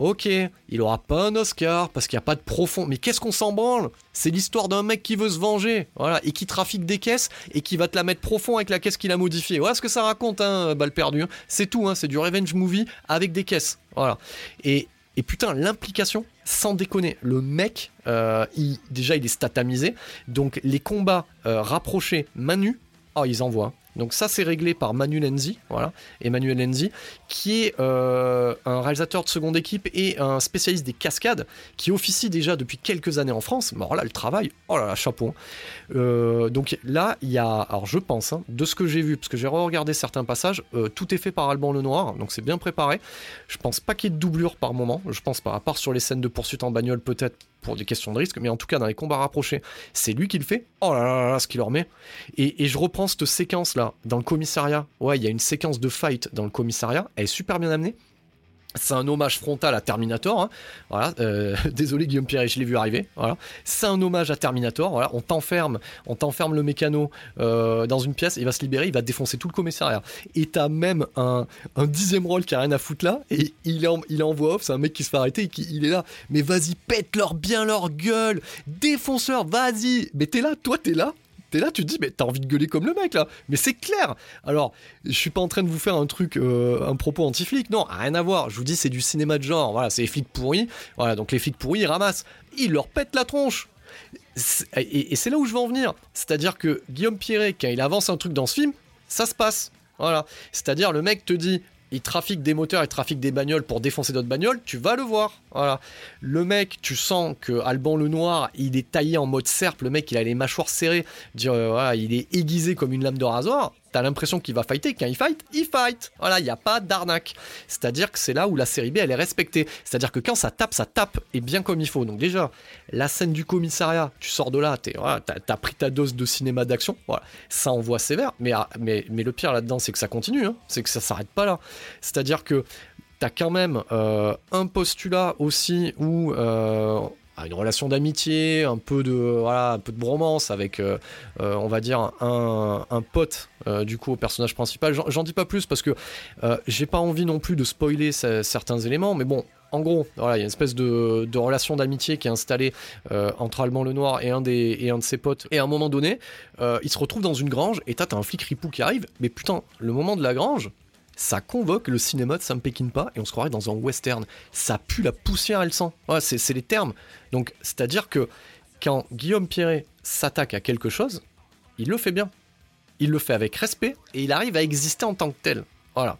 Ok, il aura pas un Oscar parce qu'il n'y a pas de profond. Mais qu'est-ce qu'on s'en branle? C'est l'histoire d'un mec qui veut se venger, voilà, et qui trafique des caisses et qui va te la mettre profond avec la caisse qu'il a modifiée. Voilà ce que ça raconte, hein, balle perdue. Hein. C'est tout, hein, c'est du revenge movie avec des caisses. Voilà. Et, putain, l'implication, sans déconner, le mec, euh, déjà il est statamisé, donc les combats euh, rapprochés Manu, oh ils envoient. Donc ça c'est réglé par Manu Lenzi, voilà, Emmanuel Lenzi, qui est euh, un réalisateur de seconde équipe et un spécialiste des cascades, qui officie déjà depuis quelques années en France. Mais alors là, le travail, oh là là, chapeau. Hein. Euh, donc là, il y a, alors je pense, hein, de ce que j'ai vu, parce que j'ai regardé certains passages, euh, tout est fait par Alban Lenoir, donc c'est bien préparé. Je pense pas qu'il y ait de doublure par moment, je pense pas, à part sur les scènes de poursuite en bagnole peut-être pour des questions de risque, mais en tout cas dans les combats rapprochés, c'est lui qui le fait. Oh là là là, ce qu'il leur met. Et, et, je reprends cette séquence là dans le commissariat. Ouais, il y a une séquence de fight dans le commissariat, elle est super bien amenée. C'est un hommage frontal à Terminator. Hein. Euh, désolé Guillaume Pierre, je l'ai vu arriver. Voilà. C'est un hommage à Terminator. On t'enferme, on t'enferme le mécano euh, dans une pièce. Il va se libérer, il va défoncer tout le commissariat. Et t'as même un, dixième rôle qui a rien à foutre là. Et il est en, il off. C'est un mec qui se fait arrêter et il est là. Mais vas-y, pète-leur bien leur gueule. Défonceur, vas-y. Mais t'es là, toi t'es là. T'es là, tu te dis, mais t'as envie de gueuler comme le mec là. Mais c'est clair. Alors, je suis pas en train de vous faire un truc, euh, un propos anti-flic. Non, rien à voir. Je vous dis, c'est du cinéma de genre. Voilà, c'est les flics pourris. Voilà, donc les flics pourris, ils ramassent. Ils leur pètent la tronche. Et, c'est là où je veux en venir. C'est-à-dire que Guillaume Pierret, quand il avance un truc dans ce film, ça se passe. Voilà. C'est-à-dire, le mec te dit, il trafique des moteurs, il trafique des bagnoles pour défoncer d'autres bagnoles, tu vas le voir. Voilà. Le mec, tu sens que Alban le Noir, il est taillé en mode serpe, le mec, il a les mâchoires serrées, dire, euh, il est aiguisé comme une lame de rasoir t'as l'impression qu'il va fighter. Quand il fight, il fight. Voilà, il n'y a pas d'arnaque. C'est-à-dire que c'est là où la série B, elle est respectée. C'est-à-dire que quand ça tape, ça tape et bien comme il faut. Donc déjà, la scène du commissariat, tu sors de là, voilà, t'as, pris ta dose de cinéma d'action. Voilà, ça envoie sévère. Mais, ah, le pire là-dedans, c'est que ça continue. Hein. C'est que ça s'arrête pas là. C'est-à-dire que t'as quand même euh, un postulat aussi où euh, une relation d'amitié, un peu de voilà, bromance avec, euh, euh, on va dire un, un pote euh, du coup au personnage principal. J'en dis pas plus parce que j'ai pas envie non plus de spoiler certains éléments, mais bon. En gros, voilà, il y a une espèce de, relation d'amitié qui est installée entre Allemand le Noir et un, des, et un de ses potes. Et à un moment donné, il se retrouve dans une grange et t'as un flic ripou qui arrive. Mais putain, le moment de la grange, ça convoque le cinéma de Sam Peckinpah et on se croirait dans un western. Ça pue la poussière et le sang. c'est les termes. Donc, c'est-à-dire que quand Guillaume Pierret s'attaque à quelque chose, il le fait bien. Il le fait avec respect et il arrive à exister en tant que tel. Voilà.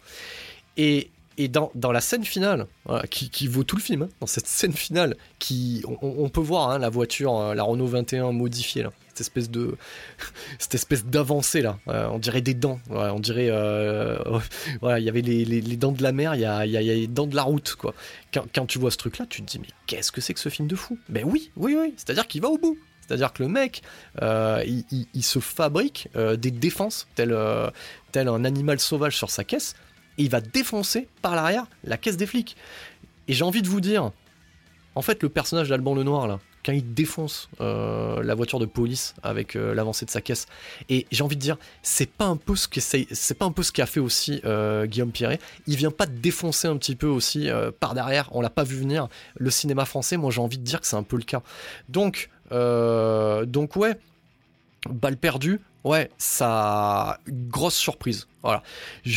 Et, et dans, la scène finale, qui, qui, vaut tout le film, hein, dans cette scène finale, qui, on, peut voir hein, la voiture, euh, la Renault 21 modifiée, là, cette espèce de, cette espèce d'avancée là, euh, on dirait des dents, on dirait, euh, voilà, il y avait les, les, dents de la mer, il y a, y a, les dents de la route, quoi. Quand, quand tu vois ce truc là, tu te dis mais qu'est-ce que c'est que ce film de fou? Ben oui, oui, oui, c'est-à-dire qu'il va au bout. C'est-à-dire que le mec, il, il, il, se fabrique des défenses, tel, tel un animal sauvage sur sa caisse, et il va défoncer par l'arrière la caisse des flics. Et j'ai envie de vous dire, en fait, le personnage d'Alban Lenoir, là, quand il défonce euh, la voiture de police avec euh, l'avancée de sa caisse. Et j'ai envie de dire, c'est pas un peu ce c'est qu'a fait aussi euh, Guillaume Pierret. Il vient pas de défoncer un petit peu aussi par derrière. On l'a pas vu venir. Le cinéma français, moi j'ai envie de dire que c'est un peu le cas. Donc, donc ouais, balle perdue. Ouais, ça grosse surprise. Voilà.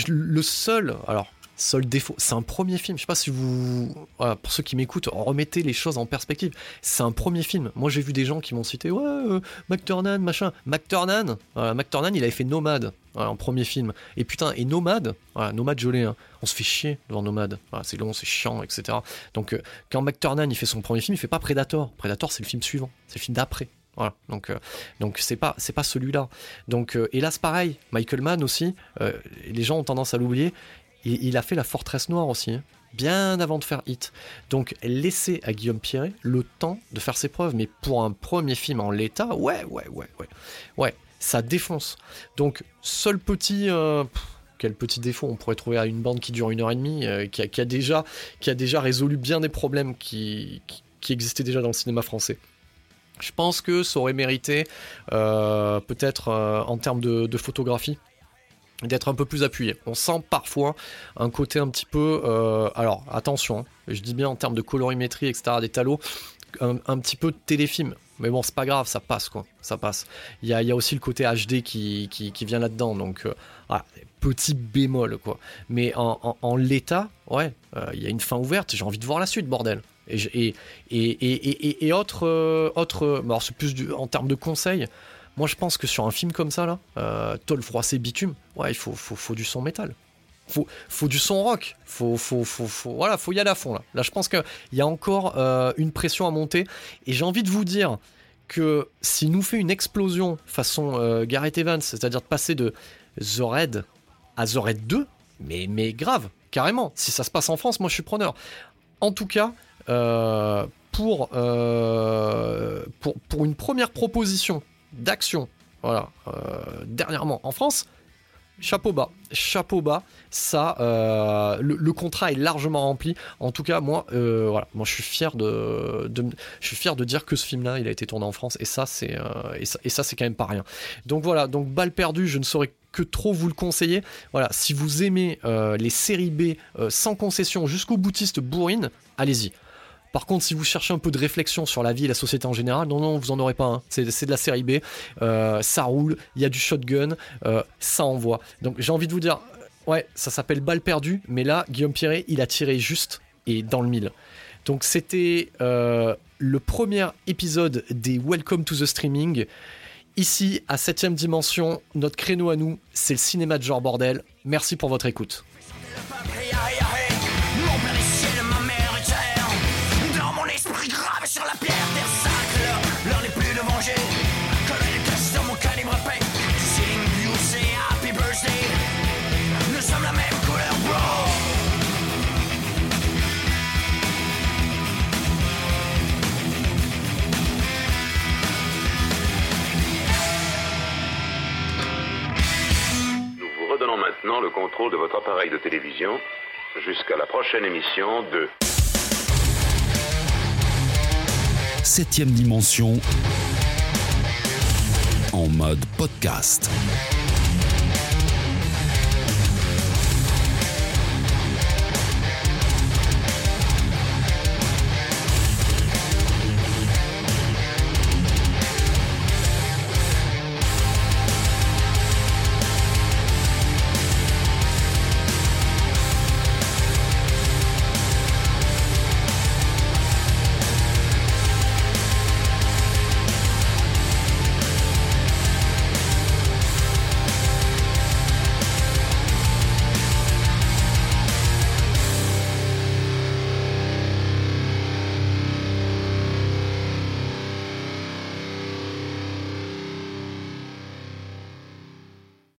le seul, alors Seul défaut, c'est un premier film. Je sais pas si vous, pour ceux qui m'écoutent, remettez les choses en perspective. C'est un premier film. Moi, j'ai vu des gens qui m'ont cité, ouais, euh, McTurnan, machin. McTurnan, McTurnan, il avait fait Nomade en premier film. Et putain, et Nomade, Nomade Jolé, hein. on se fait chier devant Nomade. c'est long, c'est chiant, etc. Donc, euh, quand McTurnan il fait son premier film, il fait pas Predator. Predator, c'est le film suivant, c'est le film d'après. Voilà, donc euh, donc c'est pas c'est pas celui-là. Donc hélas pareil, Michael Mann aussi. les gens ont tendance à l'oublier il a fait La Forteresse Noire aussi, hein, bien avant de faire Hit. Donc laissez à Guillaume Pierret le temps de faire ses preuves. Mais pour un premier film en l'état, ouais, ouais, ouais, ouais. Ouais, ça défonce. Donc, seul petit. Euh, quel petit défaut on pourrait trouver à une bande qui dure une heure et demie, euh, qui, a, déjà, résolu bien des problèmes qui, qui, existaient déjà dans le cinéma français. Je pense que ça aurait mérité, euh, peut-être en termes de photographie, d'être un peu plus appuyé. On sent parfois un côté un petit peu... Euh, alors attention, hein, je dis bien en termes de colorimétrie, etc., des talos, un, petit peu de téléfilm. Mais bon, c'est pas grave, ça passe quoi, ça passe. Il y a, aussi le côté HD qui, qui, vient là-dedans, donc euh, petit bémol quoi. Mais en, l'état, ouais, euh, il y a une fin ouverte, j'ai envie de voir la suite, bordel. Et, et, et, et, autre, autre alors c'est plus en termes de conseils, moi, je pense que sur un film comme ça, là, euh, tôle froissé bitume, ouais, il faut, faut, faut, du son métal. Faut, faut du son rock. Faut, faut, faut, voilà, faut y aller à fond là. Là, je pense qu'il y a encore euh, une pression à monter. Et j'ai envie de vous dire que s'il nous fait une explosion façon euh, Gareth Evans, c'est-à-dire de passer de The Red à The Red 2, mais, mais grave, carrément. Si ça se passe en France, moi je suis preneur. En tout cas, euh, pour, pour, pour une première proposition d'action, voilà, euh, dernièrement en France, chapeau bas, chapeau bas, ça, euh, le, contrat est largement rempli. En tout cas, moi, euh, voilà, moi, je suis fier de, je de dire que ce film-là, il a été tourné en France, et ça, c'est, ça, c'est quand même pas rien. Donc voilà, donc balle perdue, je ne saurais que trop vous le conseiller. Voilà, si vous aimez les séries B sans concession jusqu'au boutiste bourrine, allez-y. Par contre, si vous cherchez un peu de réflexion sur la vie et la société en général, non, non, vous en aurez pas. Hein. C'est, de la série B. Euh, ça roule, il y a du shotgun, euh, ça envoie. Donc j'ai envie de vous dire, euh, ouais, ça s'appelle balle perdue, mais là, Guillaume Pierret, il a tiré juste et dans le mille. Donc c'était le premier épisode des Welcome to the Streaming. Ici, à 7ème dimension, notre créneau à nous, c'est le cinéma de genre bordel. Merci pour votre écoute. Maintenant le contrôle de votre appareil de télévision jusqu'à la prochaine émission de... Septième dimension en mode podcast.